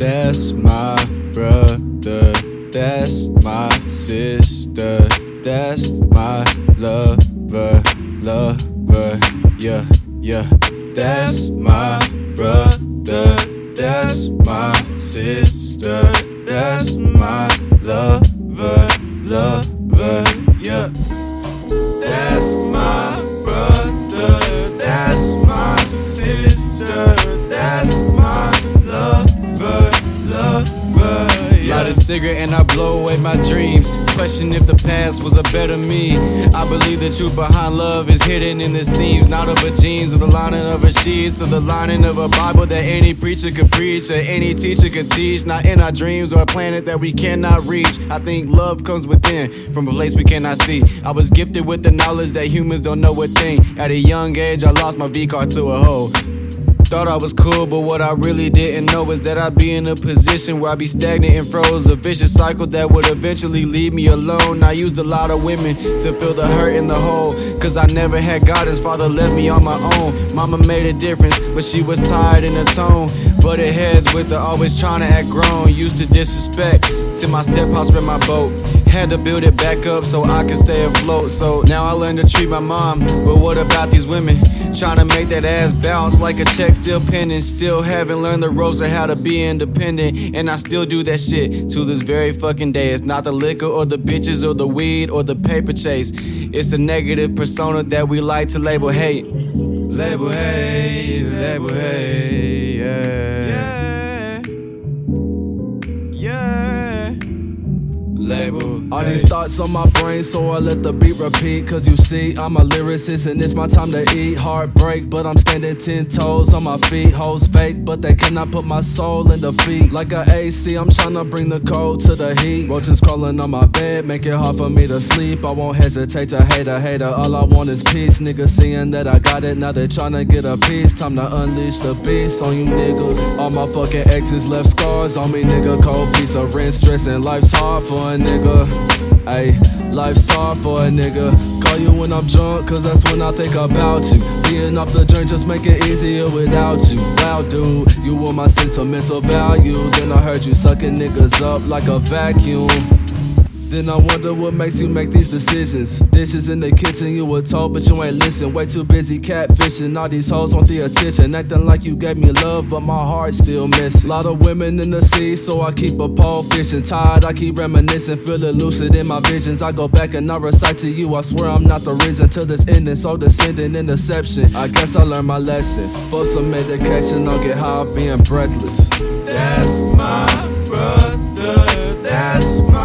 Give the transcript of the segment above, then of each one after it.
That's my brother. That's my sister. That's my lover. Lover. Yeah, yeah. That's my brother. That's my sister. That's my Light a cigarette and I blow away my dreams. Question if the past was a better me. I believe the truth behind love is hidden in the seams, not of a jeans or the lining of a sheets or the lining of a Bible that any preacher could preach or any teacher could teach. Not in our dreams or a planet that we cannot reach. I think love comes within from a place we cannot see. I was gifted with the knowledge that humans don't know a thing. At a young age, I lost my V car to a hole. Thought I was cool, but what I really didn't know is that I'd be in a position where I'd be stagnant and froze. A vicious cycle that would eventually leave me alone. I used a lot of women to fill the hurt in the hole. Cause I never had guidance, father left me on my own. Mama made a difference, but she was tired in the tone. But it heads with her, always trying to act grown. Used to disrespect till my step house read my boat. Had to build it back up so I could stay afloat. So now I learn to treat my mom. But what about these women? Trying to make that ass bounce like a check still pending. Still haven't learned the ropes of how to be independent. And I still do that shit to this very fucking day. It's not the liquor or the bitches or the weed or the paper chase. It's a negative persona that we like to label hate. Label hate, label hate, yeah. All these thoughts on my brain, so I let the beat repeat. Cause you see, I'm a lyricist and it's my time to eat. Heartbreak, but I'm standing ten toes on my feet. Hoes fake, but they cannot put my soul in defeat. Like a AC, I'm trying to bring the cold to the heat. Roaches crawling on my bed, make it hard for me to sleep. I won't hesitate to hate a hater. All I want is peace. Niggas seeing that I got it, now they tryna get a piece. Time to unleash the beast on you, nigga. All my fucking exes left scars on me, nigga. Cold piece of rent, stressing. Life's hard for a nigga. Ayy, life's hard for a nigga. Call you when I'm drunk, cause that's when I think about you. Being off the drink just make it easier without you. Wow, dude, you were my sentimental value. Then I heard you sucking niggas up like a vacuum. Then I wonder what makes you make these decisions. Dishes in the kitchen, you were told, but you ain't listen. Way too busy catfishing. All these hoes want the attention. Acting like you gave me love, but my heart still missing. A lot of women in the sea, so I keep a pole fishing. Tired, I keep reminiscing. Feeling lucid in my visions. I go back and I recite to you. I swear I'm not the reason to this ending. So descending in deception. I guess I learned my lesson. For some medication, I'll get high being breathless. That's my brother. That's my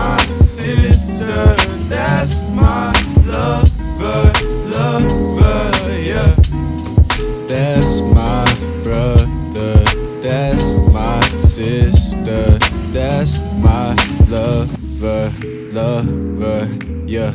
sister. That's my lover. Lover. Yeah.